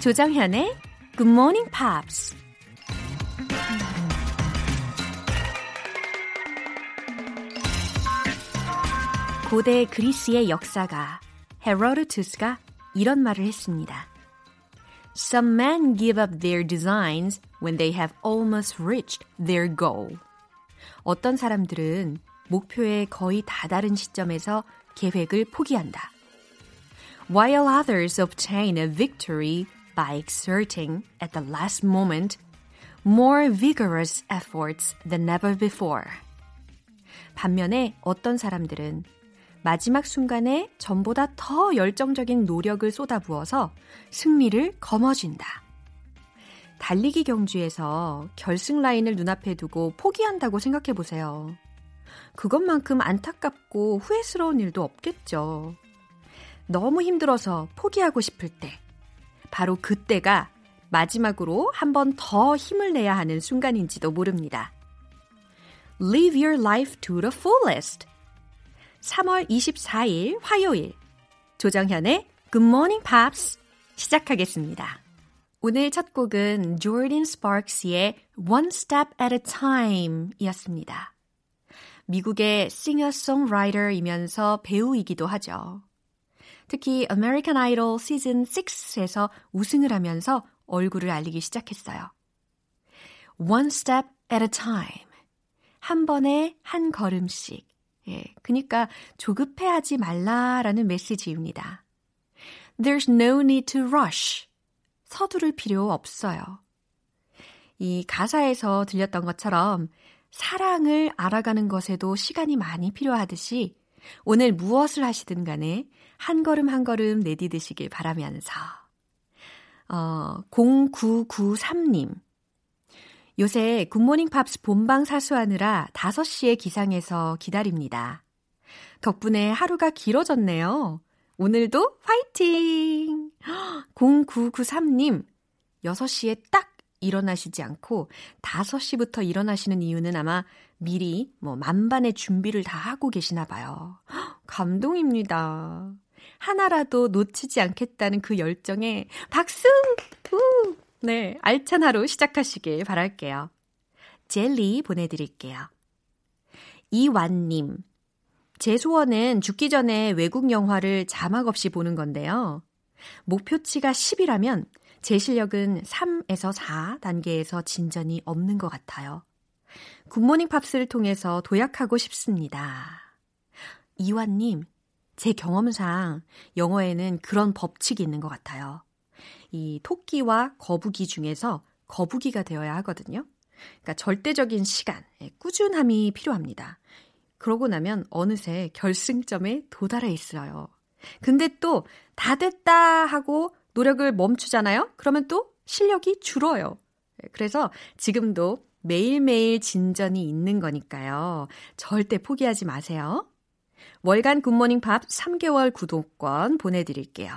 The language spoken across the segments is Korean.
조정현의 Good Morning Pops. 고대 그리스의 역사가 헤로도투스가 이런 말을 했습니다. Some men give up their designs when they have almost reached their goal. 어떤 사람들은 목표에 거의 다다른 시점에서 계획을 포기한다. While others obtain a victory by exerting at the last moment more vigorous efforts than ever before. 반면에 어떤 사람들은 마지막 순간에 전보다 더 열정적인 노력을 쏟아부어서 승리를 거머쥔다. 달리기 경주에서 결승 라인을 눈앞에 두고 포기한다고 생각해 보세요. 그것만큼 안타깝고 후회스러운 일도 없겠죠. 너무 힘들어서 포기하고 싶을 때, 바로 그때가 마지막으로 한 번 더 힘을 내야 하는 순간인지도 모릅니다. Live your life to the fullest. 3월 24일 화요일 조정현의 Good Morning Pops 시작하겠습니다. 오늘 첫 곡은 Jordan Sparks의 One Step at a Time 이었습니다. 미국의 싱어송라이터이면서 배우이기도 하죠. 특히 American Idol 시즌 6에서 우승을 하면서 얼굴을 알리기 시작했어요. One step at a time. 한 번에 한 걸음씩. 예, 그니까 조급해하지 말라라는 메시지입니다. There's no need to rush. 서두를 필요 없어요. 이 가사에서 들렸던 것처럼 사랑을 알아가는 것에도 시간이 많이 필요하듯이 오늘 무엇을 하시든 간에 한 걸음 한 걸음 내디드시길 바라면서 어, 0993님 요새 굿모닝 팝스 본방 사수하느라 5시에 기상해서 기다립니다. 덕분에 하루가 길어졌네요. 오늘도 파이팅! 0993님, 6시에 딱 일어나시지 않고 5시부터 일어나시는 이유는 아마 미리 뭐 만반의 준비를 다 하고 계시나 봐요. 감동입니다. 하나라도 놓치지 않겠다는 그 열정에 박수! 우! 네, 알찬 하루 시작하시길 바랄게요. 젤리 보내드릴게요. 이완님. 제 소원은 죽기 전에 외국 영화를 자막 없이 보는 건데요. 목표치가 10이라면 제 실력은 3에서 4 단계에서 진전이 없는 것 같아요. 굿모닝 팝스를 통해서 도약하고 싶습니다. 이완님, 제 경험상 영어에는 그런 법칙이 있는 것 같아요. 이 토끼와 거북이 중에서 거북이가 되어야 하거든요. 그러니까 절대적인 시간, 예, 꾸준함이 필요합니다. 그러고 나면 어느새 결승점에 도달해 있어요. 근데 또 다 됐다 하고 노력을 멈추잖아요? 그러면 또 실력이 줄어요. 예, 그래서 지금도 매일매일 진전이 있는 거니까요. 절대 포기하지 마세요. 월간 굿모닝 팝 3개월 구독권 보내드릴게요.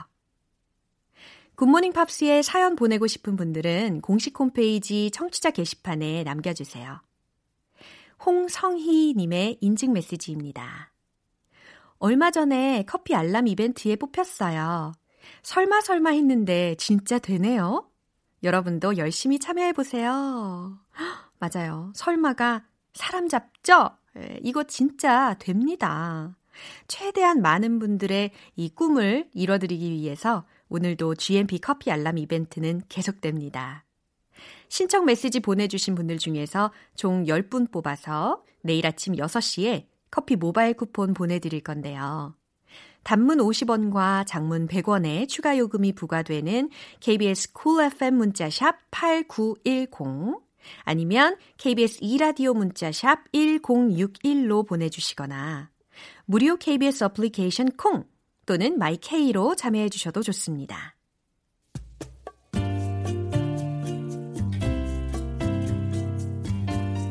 굿모닝 팝스에 사연 보내고 싶은 분들은 공식 홈페이지 청취자 게시판에 남겨주세요. 홍성희님의 인증 메시지입니다. 얼마 전에 커피 알람 이벤트에 뽑혔어요. 설마 설마 했는데 진짜 되네요. 여러분도 열심히 참여해보세요. 맞아요. 설마가 사람 잡죠? 예, 이거 진짜 됩니다. 최대한 많은 분들의 이 꿈을 이뤄드리기 위해서 오늘도 GMP 커피 알람 이벤트는 계속됩니다. 신청 메시지 보내주신 분들 중에서 총 10분 뽑아서 내일 아침 6시에 커피 모바일 쿠폰 보내드릴 건데요. 단문 50원과 장문 100원의 추가 요금이 부과되는 KBS cool FM 문자샵 8910 아니면 KBS 2라디오 문자샵 1061로 보내주시거나 무료 KBS 어플리케이션 콩 또는 마이케이로 참여해 주셔도 좋습니다.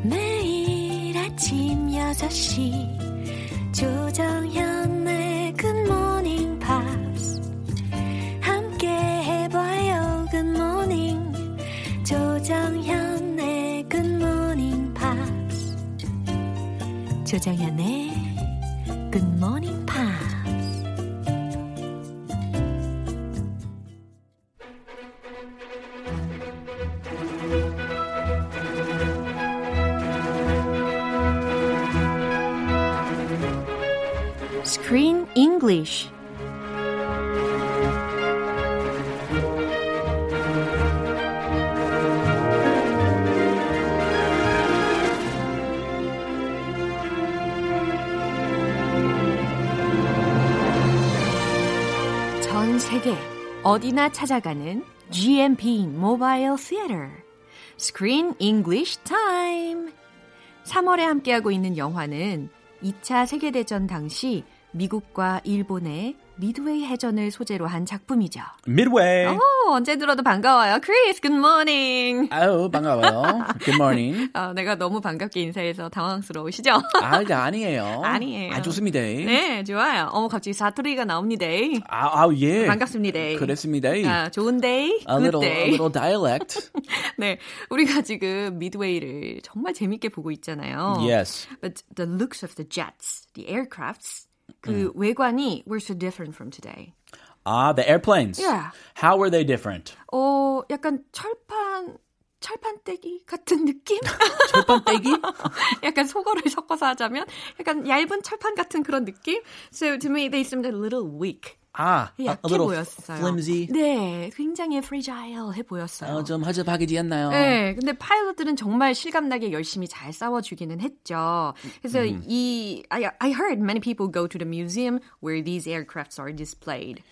매일 아침 6시 조정현의 굿모닝 팝스 함께 해봐요 굿모닝 조정현의 굿모닝 팝스 조정현의 Good morning, Pa. Screen English. 어디나 찾아가는 GMP Mobile Theater Screen English Time 3월에 함께하고 있는 영화는 2차 세계대전 당시 미국과 일본의 미드웨이 해전을 소재로 한 작품이죠. Midway. 오, 언제 들어도 반가워요. Good morning. 아유, 반가워요. Morning. 아, 내가 너무 반갑게 인사해서 당황스러우시죠? 아, 아니에요. 아니에요. 아, 좋습니다. 네, 좋아요. 어머, 갑자기 사투리가 나옵니다. 아, 아, 예. 반갑습니다. 그랬습니다. 아, 좋은 데이, A good little, day. a little dialect. 네, 우리가 지금 미드웨이를 정말 재밌게 보고 있잖아요. yes. But the looks of the jets, the aircrafts, 그 외관이 were so different from today. Ah, the airplanes. Yeah. How were they different? 어, 약간 철판 철판 떼기 같은 느낌? 철판 떼기? 약간 속어를 섞어서 하자면 약간 얇은 철판 같은 그런 느낌? So to me they seemed a little weak. 아, 약해 보였어요. flimsy. 네, 굉장히 fragile 보였어요. 어, 좀 허접하지 않나요? 네, 근데 파일럿들은 정말 실감나게 열심히 잘 싸워주기는 했죠. 그래서 이 I, I heard many people go to the museum where these aircrafts are displayed.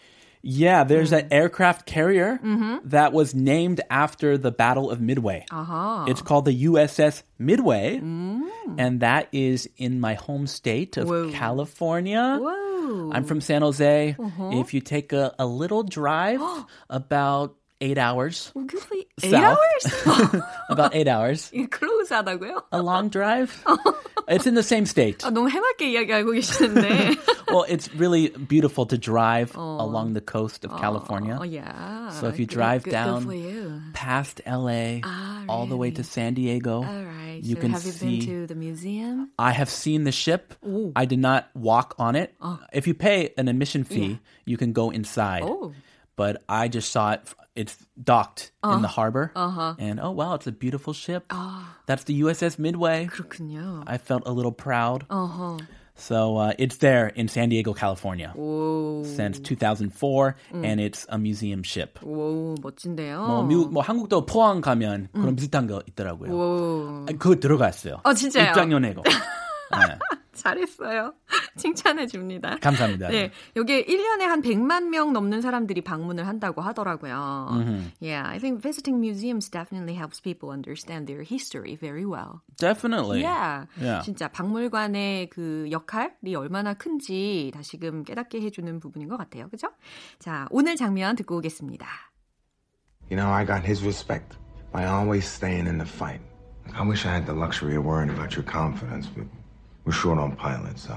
Yeah, there's Mm. an aircraft carrier Mm-hmm. that was named after the Battle of Midway. 아하. It's called the USS Midway, and that is in my home state of Whoa. California. Whoa. I'm from San Jose. If you take a, a little drive, about eight hours, Oh, good for you. Eight South. hours? about eight hours, 이게 클로즈하다고요? a long drive. it's in the same state. 아, 너무 해맑게 이야기하고 계시는데. Well, it's really beautiful to drive along the coast of California. Oh, yeah. So if you Good- drive good, down Good for you. past LA, Ah, all the way to really? San Diego. All right. You so can have you see. been to the museum? I have seen the ship. I did not walk on it. If you pay an admission fee, you can go inside. Oh. But I just saw it. It's docked in the harbor. And oh, wow, it's a beautiful ship. That's the USS Midway. 그렇군요. I felt a little proud. 어허. So uh, it's there in San Diego, California 오. since 2004, and it's a museum ship. 오, 멋진데요. 뭐, 미국, 뭐 한국도 포항 가면 그런 비슷한 거 있더라고요. 오. 아, 그거 들어갔어요. 어, 진짜요? 입장료내고. 네, 잘했어요. 칭찬해 줍니다. 감사합니다. 네, 여기 1년에 한 100만 명 넘는 사람들이 방문을 한다고 하더라고요. Yeah, I think visiting museums definitely helps people understand their history very well. Definitely. Yeah. Yeah. 진짜 박물관의 그 역할이 얼마나 큰지 다시금 깨닫게 해 주는 부분인 것 같아요. 그죠? 자, 오늘 장면 듣고 오겠습니다. You know, I got his respect by always staying in the fight. I wish I had the luxury of worrying about your confidence, but we're short on pilots, so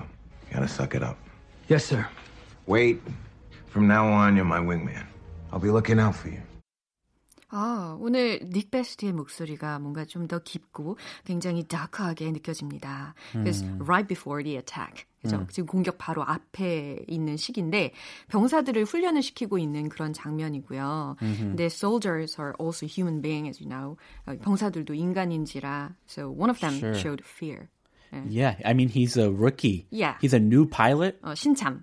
you gotta suck it up. Yes, sir. Wait, from now on, you're my wingman. I'll be looking out for you. 아, 오늘 닉 베스트의 목소리가 뭔가 좀 더 깊고 굉장히 다크하게 느껴집니다. 그래서 right before the attack. 그죠? 지금 공격 바로 앞에 있는 시기인데 병사들을 훈련을 시키고 있는 그런 장면이고요. 근데 soldiers are also human beings, as you know. 어, 병사들도 인간인지라. So one of them Sure. showed fear. Yeah, I mean, he's a rookie. Yeah. He's a new pilot, 어, 신참.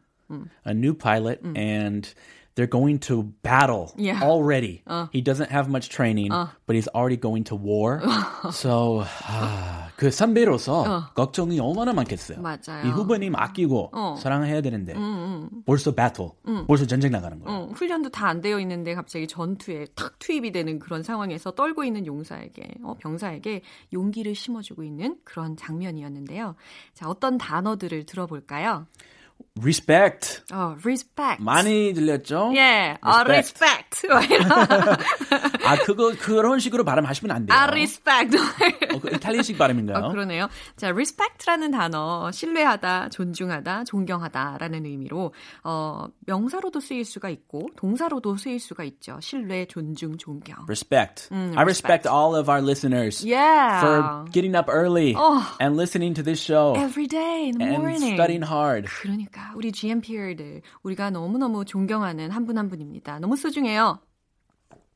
a new pilot, and they're going to battle Yeah. already. He doesn't have much training, but he's already going to war. so, 아, 그 선배로서 걱정이 얼마나 많겠어요. 맞아요. 이 후배님 아끼고 사랑해야 되는데 벌써 battle, 벌써 전쟁 나가는 거예요. 어, 훈련도 다 안 되어 있는데 갑자기 전투에 탁 투입이 되는 그런 상황에서 떨고 있는 용사에게, 어, 병사에게 용기를 심어주고 있는 그런 장면이었는데요. 자, 어떤 단어들을 들어볼까요? Respect. 어, respect. 많이 들렸죠? 예, 아, respect. 아, 그거, 그런 식으로 발음하시면 안 돼요. 아, respect. 어, 그 이탈리아식 발음인가요? 아, 그러네요. 자, respect라는 단어, 신뢰하다, 존중하다, 존경하다라는 의미로 어, 명사로도 쓰일 수가 있고 동사로도 쓰일 수가 있죠. 신뢰, 존중, 존경. Respect. I respect all of our listeners Yeah. for getting up early Oh. and listening to this show Every day in the and morning. studying hard. 그러니까 우리 GMPR들 우리가 너무너무 존경하는 한분한 분입니다. 너무 소중해요.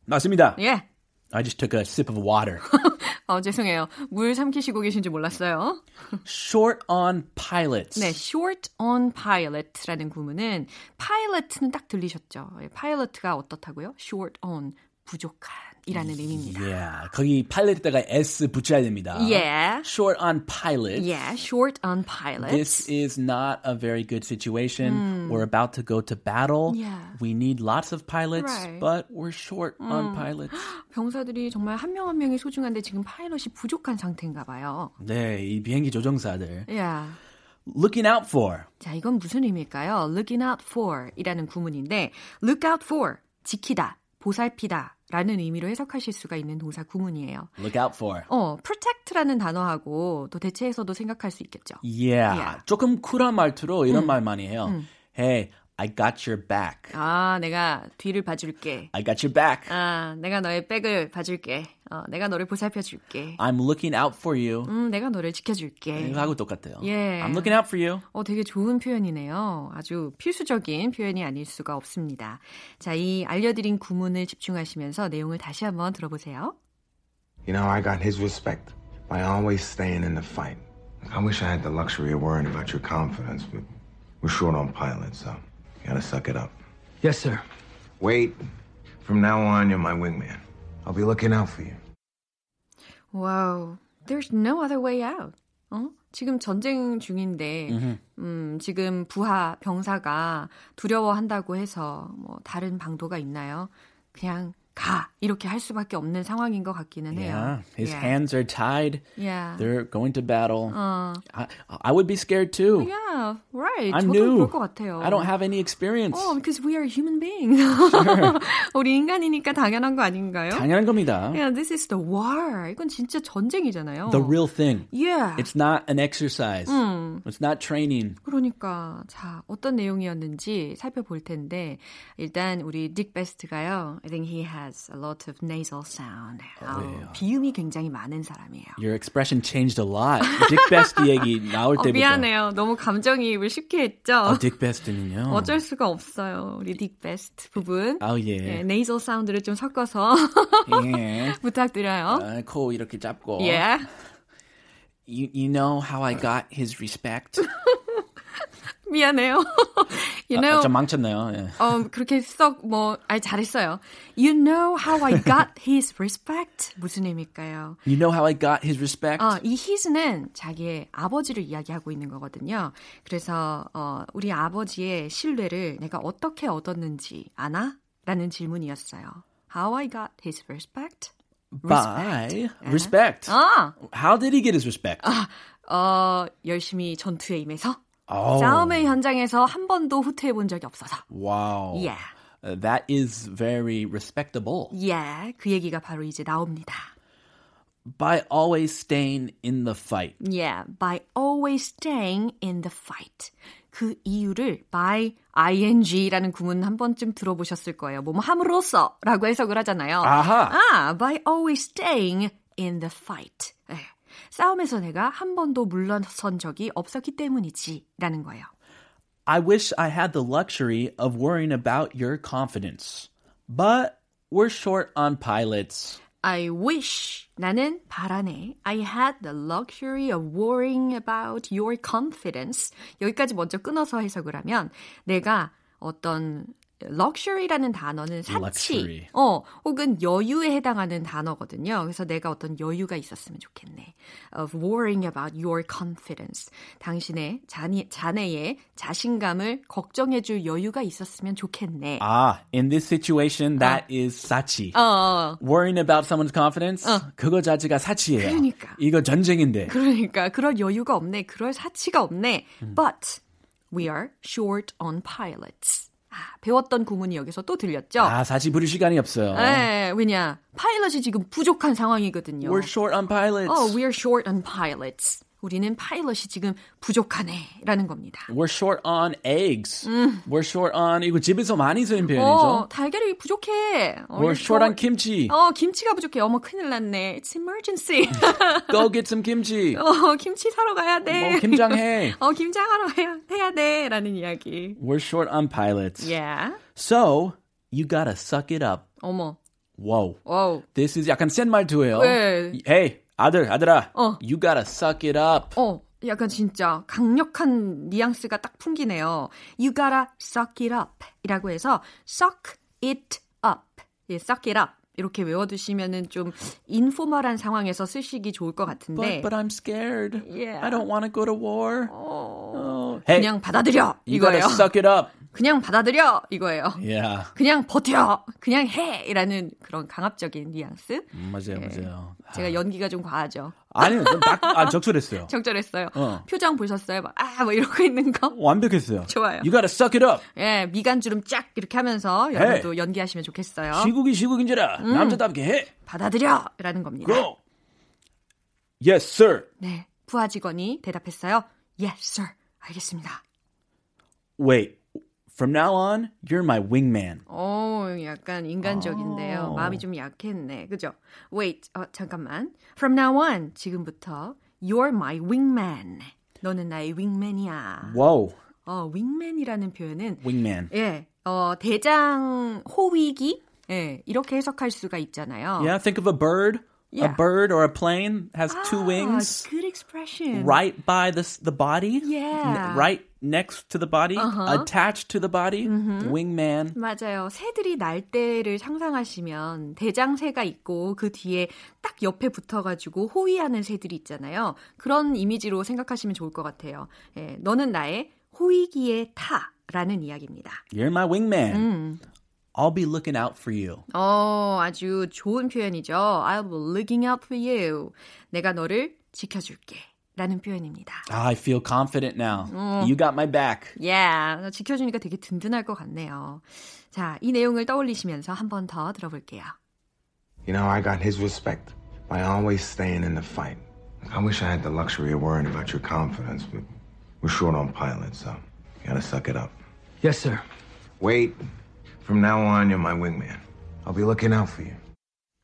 맞습니다. 예. I just took a sip of water. 어, 죄송해요. 물 삼키시고 계신 줄 몰랐어요. Short on pilots. 네, short on pilot라는 구문은 pilot는 딱 들리셨죠? pilot가 어떻다고요? short on 부족한. 이라는 의미입니다. Yeah, 거기 pilot에다가 s 붙여야 됩니다. Yeah. Short on pilot. Yeah, short on pilot. This is not a very good situation. We're about to go to battle. Yeah. We need lots of pilots, Right. but we're short on pilots. 병사들이 정말 한 명 한 명이 소중한데 지금 파일럿이 부족한 상태인가 봐요. 네, 이 비행기 조종사들. Yeah. Looking out for. 자, 이건 무슨 의미일까요? looking out for 이라는 구문인데 look out for, 지키다, 보살피다 라는 의미로 해석하실 수가 있는 동사 구문이에요. Look out for. 어, protect라는 단어하고 또 대체해서도 생각할 수 있겠죠. Yeah. Yeah. 조금 쿨한 말투로 이런 말 많이 해요. Hey, I got your back. 아, 내가 뒤를 봐줄게. I got your back. 아, 내가 너의 백을 봐줄게. 어, 내가 너를 보살펴 줄게. I'm looking out for you. 음, 내가 너를 지켜줄게. 이거하고 똑같아요. 예. I'm looking out for you. 어, 되게 좋은 표현이네요. 아주 필수적인 표현이 아닐 수가 없습니다. 자, 이 알려드린 구문을 집중하시면서 내용을 다시 한번 들어보세요. You know, I got his respect by always staying in the fight. I wish I had the luxury of worrying about your confidence, but we're short on pilots, so you gotta suck it up. Yes, sir. Wait, from now on, you're my wingman. I'll be looking out for you. Wow, there's no other way out. 어? 지금 전쟁 중인데, 음, 지금 부하 병사가 두려워한다고 해서 뭐 다른 방도가 있나요? 그냥 가 이렇게 할 수밖에 없는 상황인 것 같기는 Yeah. 해요. His yeah. hands are tied. Yeah. They're going to battle. 어. I, I would be scared too. Yeah, right. I'm new. 것 같아요. I don't have any experience. Oh, because we are human beings. 우리 인간이니까 당연한 거 아닌가요? 당연한 겁니다. Yeah, this is the war. 이건 진짜 전쟁이잖아요. The real thing. Yeah. It's not an exercise. It's not training. 그러니까 자 어떤 내용이었는지 살펴볼 텐데 일단 우리 딕 베스트가요. I think he has a lot of nasal sound. 아우, 네. 비음이 굉장히 많은 사람이에요. Your expression changed a lot. 딕 베스트 얘기 나올 어, 때부터. 미안해요. 너무 감정이입을 쉽게 했죠. 아, 딕 베스트는요. 어쩔 수가 없어요. 우리 딕 베스트 부분. 아, 예. 네, 네이zel 사운드를 좀 섞어서 예. 부탁드려요. 아, 코 이렇게 잡고. Yeah. You, you know how I got his respect? 미안해요. you 아, know, 좀 망쳤네요. 예. 어, 그렇게 썩, 뭐, 아, 잘했어요. You know how I got his respect? 무슨 의미일까요? You know how I got his respect? 어, 이 his는 자기의 아버지를 이야기하고 있는 거거든요. 그래서, 어, 우리 아버지의 신뢰를 내가 어떻게 얻었는지 아나? 라는 질문이었어요. How I got his respect? By respect. 아, How did he get his respect? 어, 열심히 전투에 임해서 Oh. 싸움의 현장에서 한 번도 후퇴해 본 적이 없어서. Wow. Yeah. Uh, that is very respectable. Yeah, 그 얘기가 바로 이제 나옵니다. By always staying in the fight. Yeah, by always staying in the fight. 그 이유를 by ing라는 구문 한 번쯤 들어보셨을 거예요. 뭐뭐 함으로써 라고 해석을 하잖아요. 아하. 아, by always staying in the fight. 네. 싸움에서 내가 한 번도 물러선 적이 없었기 때문이지 라는 거예요. I wish I had the luxury of worrying about your confidence. But we're short on pilots. I wish 나는 바라네. I had the luxury of worrying about your confidence. 여기까지 먼저 끊어서 해석을 하면 내가 어떤 luxury라는 단어는 사치, Luxury. 어, 혹은 여유에 해당하는 단어거든요. 그래서 내가 어떤 여유가 있었으면 좋겠네. Of worrying about your confidence. 당신의 자니, 자네의 자신감을 걱정해줄 여유가 있었으면 좋겠네. Ah, in this situation, that is sachi. 어, Worrying about someone's confidence? 그거 자체가 사치예요. 그러니까. 이거 전쟁인데. 그러니까 그럴 여유가 없네. 그럴 사치가 없네. But we are short on pilots. 아, 배웠던 구문이 여기서 또 들렸죠? 아, 사치 부릴 시간이 없어요. 네, 왜냐? 파일럿이 지금 부족한 상황이거든요. We're short on pilots. Oh, we are short on pilots. 우리는 파일럿이 지금 부족하네라는 겁니다. We're short on eggs. We're short on 이거 집에서 많이 쓰는 표현이죠. 어, 달걀이 부족해. 어, We're short on kimchi. 어, 김치가 부족해. 어머, 큰일 났네. It's emergency. Go get some kimchi. 어, 김치 사러 가야 돼. 뭐 김장해. 어, 김장하러 해야, 해야 돼. 라는 이야기. We're short on pilots. Yeah. So, you gotta suck it up. 어머. Whoa. 와우. This is 약간 센 말투예요. 네. Hey, 아들, 아들아. 어. You gotta suck it up. 어. 약간 진짜 강력한 뉘앙스가 딱 풍기네요. You gotta suck it up 이라고 해서 suck it up. 예, suck it up. 이렇게 외워두시면은 좀 인포멀한 상황에서 쓰시기 좋을 것 같은데. But, but I'm scared. Yeah. I don't want to go to war. 어, hey, 그냥 받아들여 이거예요. You gotta suck it up. 그냥 받아들여 이거예요. Yeah. 그냥 버텨. 그냥 해라는 그런 강압적인 뉘앙스. 음, 맞아요, 네. 맞아요. 제가 연기가 좀 과하죠. 아니요, 딱 아, 적절했어요. 적절했어요. 어. 표정 보셨어요? 막, 아, 뭐 이러고 있는 거. 완벽했어요. 좋아요. You gotta suck it up. 예, 미간주름 쫙 이렇게 하면서 여러분도 hey. 연기하시면 좋겠어요. 시국이 시국인지라 음. 남자답게 해. 받아들여 라는 겁니다. Go. Yes, sir. 네, 부하 직원이 대답했어요. Yes, sir. 알겠습니다. Wait. From now on, you're my wingman. 오, 약간 인간적인데요. 오. 마음이 좀 약했네. 그죠? Wait, 어, 잠깐만. From now on, 지금부터 you're my wingman. 너는 나의 wingman이야. Wow. 어, wingman이라는 표현은 wingman. 예. 어, 대장 호위기? 예, 이렇게 해석할 수가 있잖아요. Yeah, think of a bird. Yeah. A bird or a plane has ah, two wings. Good expression. Right by the the body. Yeah. Right next to the body, uh-huh. attached to the body, mm-hmm. wingman. 맞아요. 새들이 날 때를 상상하시면 대장새가 있고 그 뒤에 딱 옆에 붙어가지고 호위하는 새들이 있잖아요. 그런 이미지로 생각하시면 좋을 것 같아요. 예, 너는 나의 호위기에 타 라는 이야기입니다. You're my wingman. 음. I'll be looking out for you. 어, 아주 좋은 표현이죠. I'll be looking out for you. 내가 너를 지켜줄게. 라는 표현입니다. I feel confident now. 음. You got my back. Yeah, 지켜주니까 되게 든든할 것 같네요. 자, 이 내용을 떠올리시면서 한 번 더 들어볼게요. You know, I got his respect by always staying in the fight. I wish I had the luxury of worrying about your confidence, but we're short on pilots, so you gotta suck it up. Yes, sir. Wait. From now on, you're my wingman. I'll be looking out for you.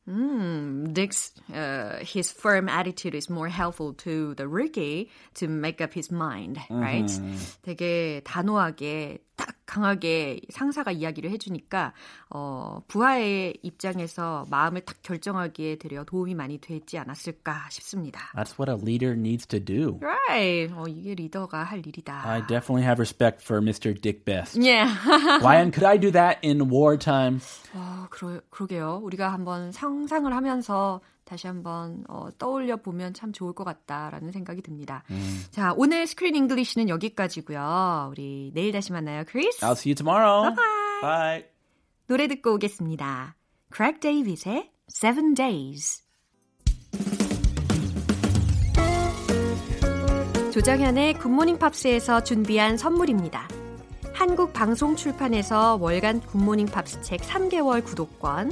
Mm, Dick's uh, his firm attitude is more helpful to the rookie to make up his mind, right? Mm-hmm. 되게 단호하게 딱 강하게 상사가 이야기를 해주니까 어, 부하의 입장에서 마음을 딱 결정하기에 되려 도움이 많이 되지 않았을까 싶습니다. That's what a leader needs to do. Right. 어, 이게 리더가 할 일이다. I definitely have respect for Mr. Dick Best. Yeah. Ryan, could I do that in wartime? 어, 그러, 그러게요. 우리가 한번 상상을 하면서 다시 한번 어, 떠올려 보면 참 좋을 것 같다라는 생각이 듭니다. 음. 자, 오늘 Screen English는 여기까지고요. 우리 내일 다시 만나요, 크리스. I'll see you tomorrow. Bye. Bye. 노래 듣고 오겠습니다. Craig David의 Seven Days. 조정현의 굿모닝 팝스에서 준비한 선물입니다. 한국 방송 출판에서 월간 굿모닝 팝스 책 3개월 구독권,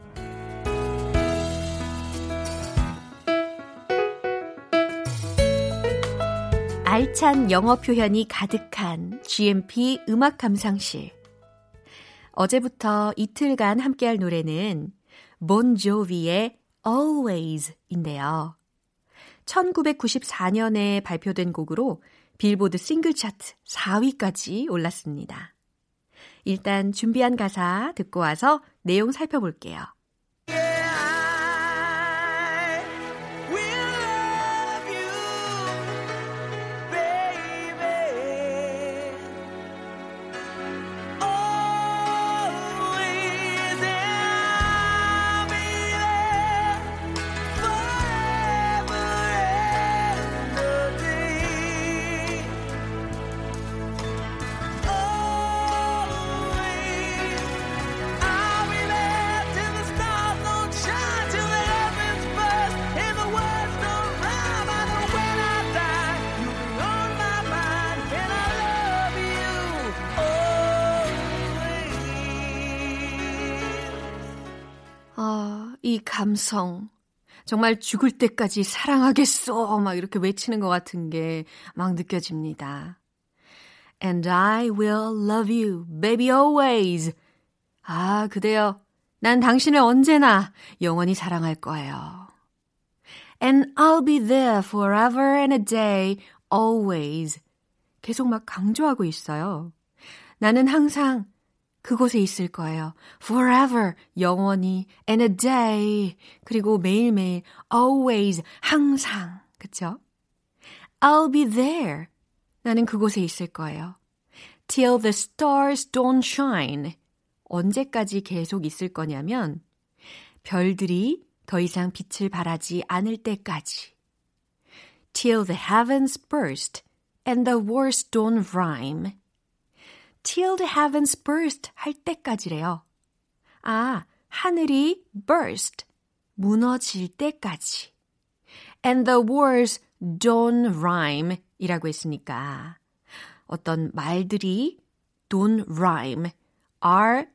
알찬 영어 표현이 가득한 GMP 음악 감상실. 어제부터 이틀간 함께할 노래는 본조비의 Always인데요. 1994년에 발표된 곡으로 빌보드 싱글 차트 4위까지 올랐습니다. 일단 준비한 가사 듣고 와서 내용 살펴볼게요. 감성. 정말 죽을 때까지 사랑하겠어. 막 이렇게 외치는 것 같은 게 막 느껴집니다. And I will love you, baby, always. 아, 그대여. 난 당신을 언제나 영원히 사랑할 거예요. And I'll be there forever and a day, always. 계속 막 강조하고 있어요. 나는 항상 그곳에 있을 거예요. forever, 영원히, and a day, 그리고 매일매일, always, 항상. 그쵸? I'll be there. 나는 그곳에 있을 거예요. till the stars don't shine. 언제까지 계속 있을 거냐면, 별들이 더 이상 빛을 발하지 않을 때까지. till the heavens burst and the wars don't rhyme. Till the heavens burst 할 때까지래요. 아, 하늘이 burst, 무너질 때까지. and the words don't rhyme 이라고 했으니까 어떤 말들이 don't rhyme, R-H-Y-M-E,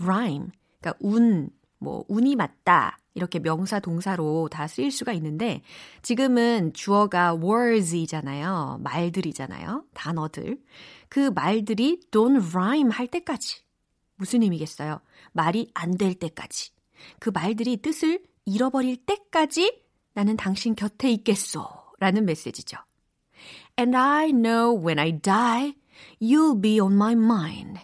rhyme. 그러니까 운, 뭐 운이 맞다 이렇게 명사 동사로 다 쓰일 수가 있는데 지금은 주어가 words이잖아요. 말들이잖아요. 단어들. 그 말들이 don't rhyme 할 때까지. 무슨 의미겠어요? 말이 안 될 때까지. 그 말들이 뜻을 잃어버릴 때까지 나는 당신 곁에 있겠소. 라는 메시지죠. And I know when I die, you'll be on my mind.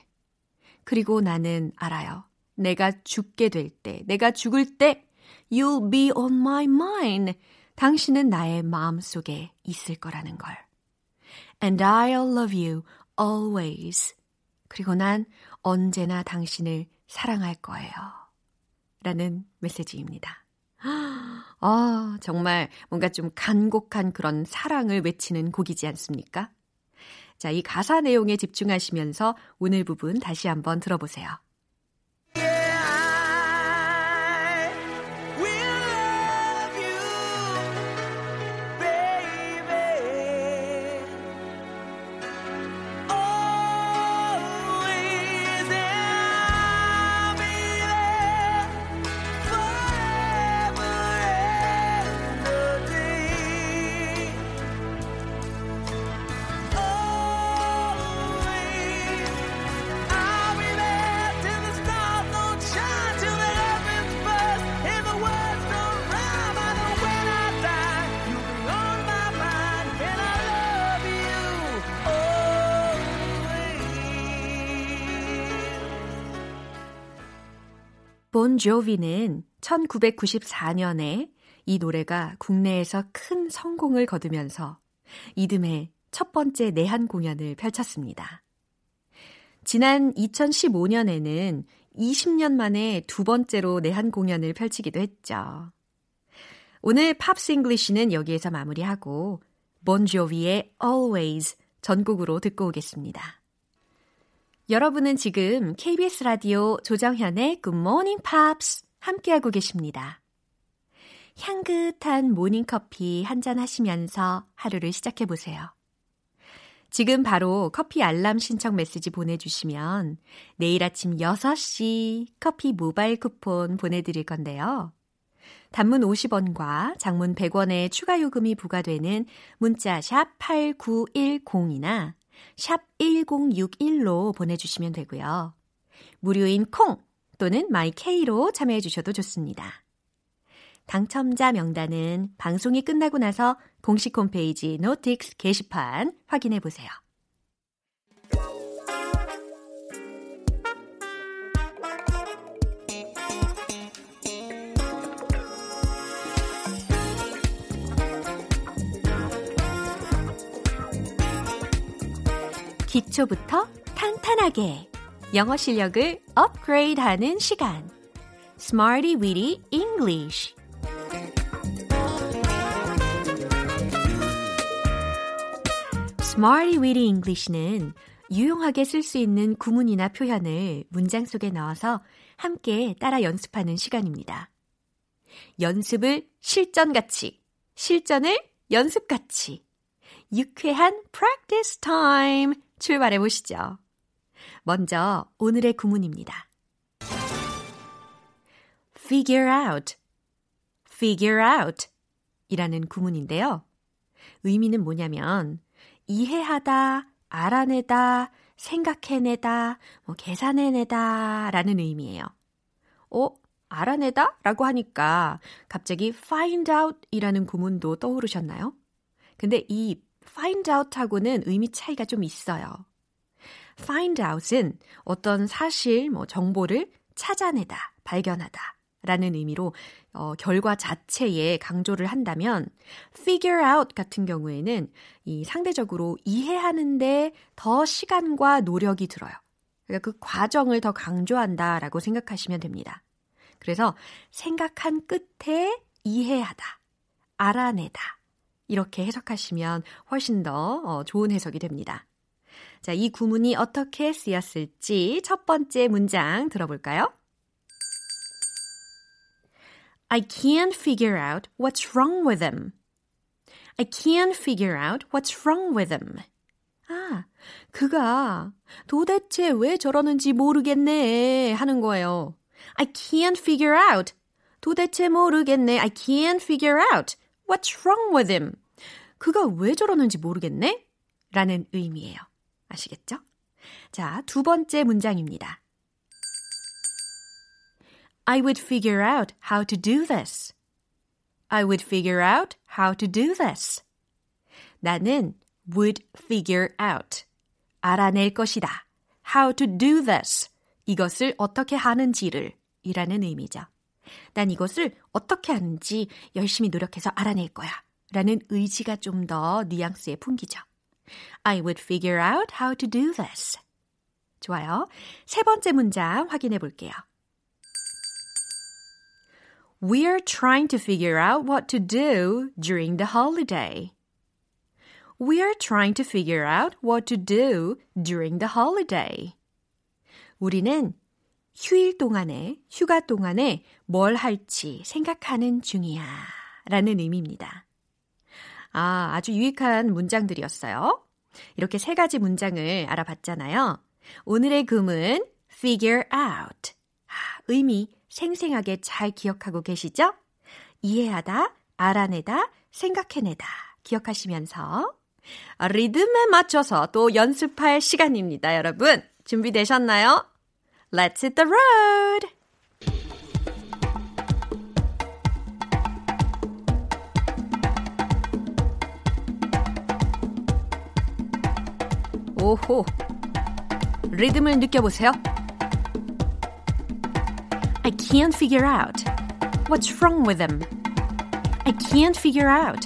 그리고 나는 알아요. 내가 죽게 될 때, 내가 죽을 때, you'll be on my mind. 당신은 나의 마음 속에 있을 거라는 걸. And I'll love you always. 그리고 난 언제나 당신을 사랑할 거예요. 라는 메시지입니다. 아, 정말 뭔가 좀 간곡한 그런 사랑을 외치는 곡이지 않습니까? 자, 이 가사 내용에 집중하시면서 오늘 부분 다시 한번 들어보세요. 본 조비는 1994년에 이 노래가 국내에서 큰 성공을 거두면서 이듬해 첫 번째 내한 공연을 펼쳤습니다. 지난 2015년에는 20년 만에 두 번째로 내한 공연을 펼치기도 했죠. 오늘 Pops English는 여기에서 마무리하고 본조비의 Always 전곡으로 듣고 오겠습니다. 여러분은 지금 KBS 라디오 조정현의 Good Morning Pops 함께하고 계십니다. 향긋한 모닝커피 한 잔 하시면서 하루를 시작해 보세요. 지금 바로 커피 알람 신청 메시지 보내주시면 내일 아침 6시 커피 모바일 쿠폰 보내드릴 건데요. 단문 50원과 장문 100원의 추가 요금이 부과되는 문자 샵 8910이나 샵 1061로 보내주시면 되고요. 무료인 콩 또는 마이케이로 참여해 주셔도 좋습니다. 당첨자 명단은 방송이 끝나고 나서 공식 홈페이지 notice 게시판 확인해 보세요. 기초부터 탄탄하게 영어 실력을 업그레이드 하는 시간 Smarty Weedy English Smarty Weedy English는 유용하게 쓸 수 있는 구문이나 표현을 문장 속에 넣어서 함께 따라 연습하는 시간입니다. 연습을 실전같이, 실전을 연습같이. 유쾌한 practice time 출발해 보시죠. 먼저 오늘의 구문입니다. figure out, figure out 이라는 구문인데요. 의미는 뭐냐면 이해하다, 알아내다, 생각해내다, 뭐 계산해내다 라는 의미예요. 어? 알아내다? 라고 하니까 갑자기 find out 이라는 구문도 떠오르셨나요? 근데 이 find out 하고는 의미 차이가 좀 있어요. find out은 어떤 사실, 뭐 정보를 찾아내다, 발견하다 라는 의미로 어, 결과 자체에 강조를 한다면 figure out 같은 경우에는 이 상대적으로 이해하는데 더 시간과 노력이 들어요. 그러니까 그 과정을 더 강조한다라고 생각하시면 됩니다. 그래서 생각한 끝에 이해하다, 알아내다 이렇게 해석하시면 훨씬 더 어, 좋은 해석이 됩니다. 자, 이 구문이 어떻게 쓰였을지 첫 번째 문장 들어볼까요? I can't figure out what's wrong with him. I can't figure out what's wrong with him. 아, 그가 도대체 왜 저러는지 모르겠네 하는 거예요. I can't figure out. 도대체 모르겠네. I can't figure out. What's wrong with him? 그가 왜 저러는지 모르겠네? 라는 의미예요. 아시겠죠? 자, 두 번째 문장입니다. I would figure out how to do this. I would figure out how to do this. 나는 would figure out. 알아낼 것이다. How to do this. 이것을 어떻게 하는지를 이라는 의미죠. 난 이것을 어떻게 하는지 열심히 노력해서 알아낼 거야. 라는 의지가 좀 더 뉘앙스에 풍기죠. I would figure out how to do this. 좋아요. 세 번째 문장 확인해 볼게요. We're trying to figure out what to do during the holiday. We're trying to figure out what to do during the holiday. 우리는 휴일 동안에, 휴가 동안에 뭘 할지 생각하는 중이야. 라는 의미입니다. 아, 아주 유익한 문장들이었어요. 이렇게 세 가지 문장을 알아봤잖아요. 오늘의 금은 figure out. 아, 의미 생생하게 잘 기억하고 계시죠? 이해하다, 알아내다, 생각해내다 기억하시면서 리듬에 맞춰서 또 연습할 시간입니다, 여러분. 준비되셨나요? Let's hit the road! 오호. 리듬을 느껴보세요. I can't figure out what's wrong with him. I can't figure out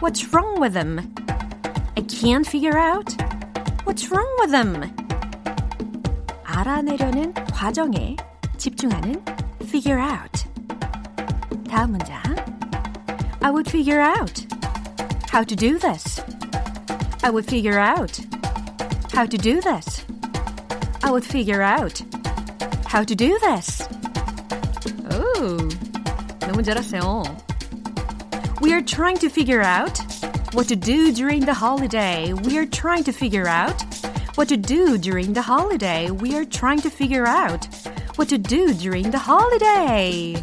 what's wrong with him. I can't figure out what's wrong with him. 알아내려는 과정에 집중하는 figure out. 다음 문장. I would figure out how to do this. I would figure out how to do this. I would figure out how to do this. 오, 너무 잘했어요. We are trying to figure out what to do during the holiday. We are trying to figure out what to do during the holiday. We are trying to figure out what to do during the holiday.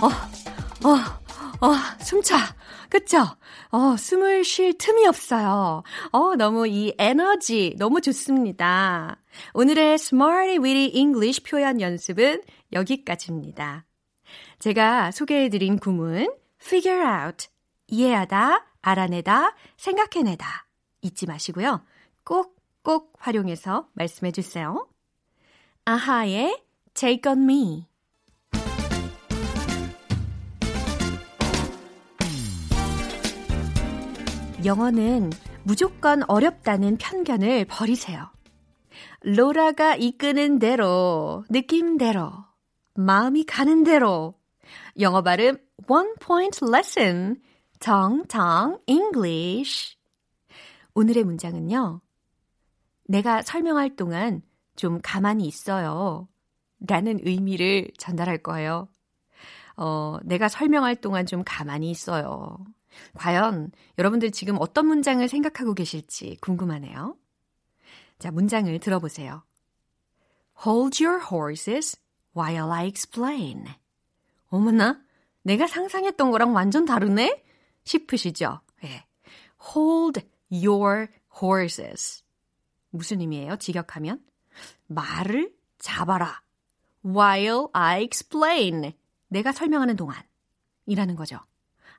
어, 어, 어, 숨차. 그쵸? 어, 숨을 쉴 틈이 없어요. 어, 너무 이 에너지 너무 좋습니다. 오늘의 Smarty Weedy English 표현 연습은 여기까지입니다. 제가 소개해드린 구문 figure out, 이해하다, 알아내다, 생각해내다 잊지 마시고요. 꼭꼭 활용해서 말씀해 주세요. 아하의 Take on Me 영어는 무조건 어렵다는 편견을 버리세요. 로라가 이끄는 대로, 느낌대로, 마음이 가는 대로. 영어 발음 One Point Lesson 정정 English 오늘의 문장은요. 내가 설명할 동안 좀 가만히 있어요. 라는 의미를 전달할 거예요. 어, 내가 설명할 동안 좀 가만히 있어요. 과연 여러분들 지금 어떤 문장을 생각하고 계실지 궁금하네요. 자, 문장을 들어보세요. Hold your horses while I explain. 어머나, 내가 상상했던 거랑 완전 다르네? 싶으시죠? 예. Hold your horses. 무슨 의미예요? 직역하면? 말을 잡아라. While I explain. 내가 설명하는 동안. 이라는 거죠.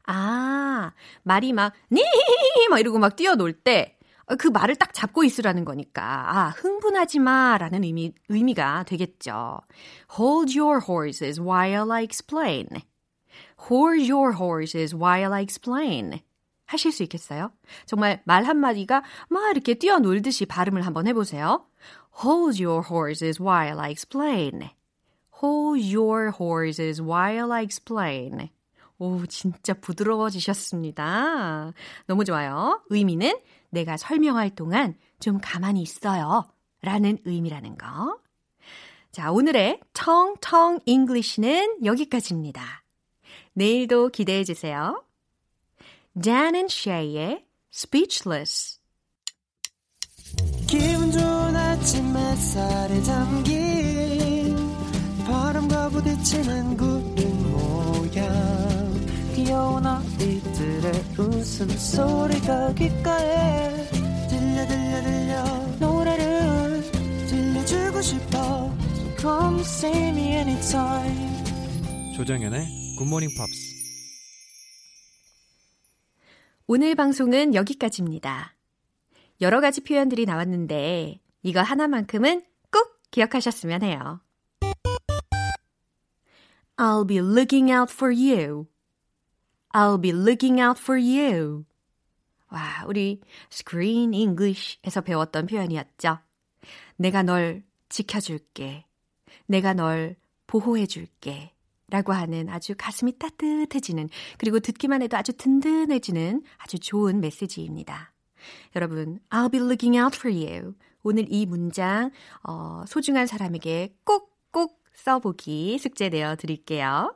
아, 말이 막, 니! 막 이러고 막 뛰어놀 때, 그 말을 딱 잡고 있으라는 거니까, 아, 흥분하지 마 라는 의미, 의미가 되겠죠. Hold your horses while I explain. Hold your horses while I explain. 하실 수 있겠어요? 정말 말 한마디가 막 이렇게 뛰어놀듯이 발음을 한번 해보세요. Hold your horses while I explain. Hold your horses while I explain. 오, 진짜 부드러워지셨습니다. 너무 좋아요. 의미는 내가 설명할 동안 좀 가만히 있어요. 라는 의미라는 거. 자, 오늘의 텅텅 English는 여기까지입니다. 내일도 기대해 주세요. Dan and Shay의 Speechless. 기분 좋은 아침 햇살에 담긴 바람과 부딪히는 구름 모양 귀여운 아이들의 웃음소리가 귓가에 들려 들려 들려 노래를 들려주고 싶어 So come see me anytime 조정연의 굿모닝 팝스 오늘 방송은 여기까지입니다. 여러 가지 표현들이 나왔는데 이거 하나만큼은 꼭 기억하셨으면 해요. I'll be looking out for you. I'll be looking out for you. 와, 우리 Screen English에서 배웠던 표현이었죠. 내가 널 지켜줄게. 내가 널 보호해줄게. 라고 하는 아주 가슴이 따뜻해지는 그리고 듣기만 해도 아주 든든해지는 아주 좋은 메시지입니다. 여러분, I'll be looking out for you. 오늘 이 문장 어, 소중한 사람에게 꼭꼭 써보기 숙제 내어 드릴게요.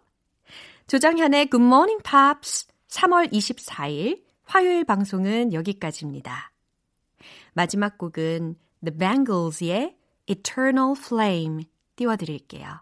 조정현의 Good Morning Pops 3월 24일 화요일 방송은 여기까지입니다. 마지막 곡은 The Bangles의 Eternal Flame 띄워드릴게요.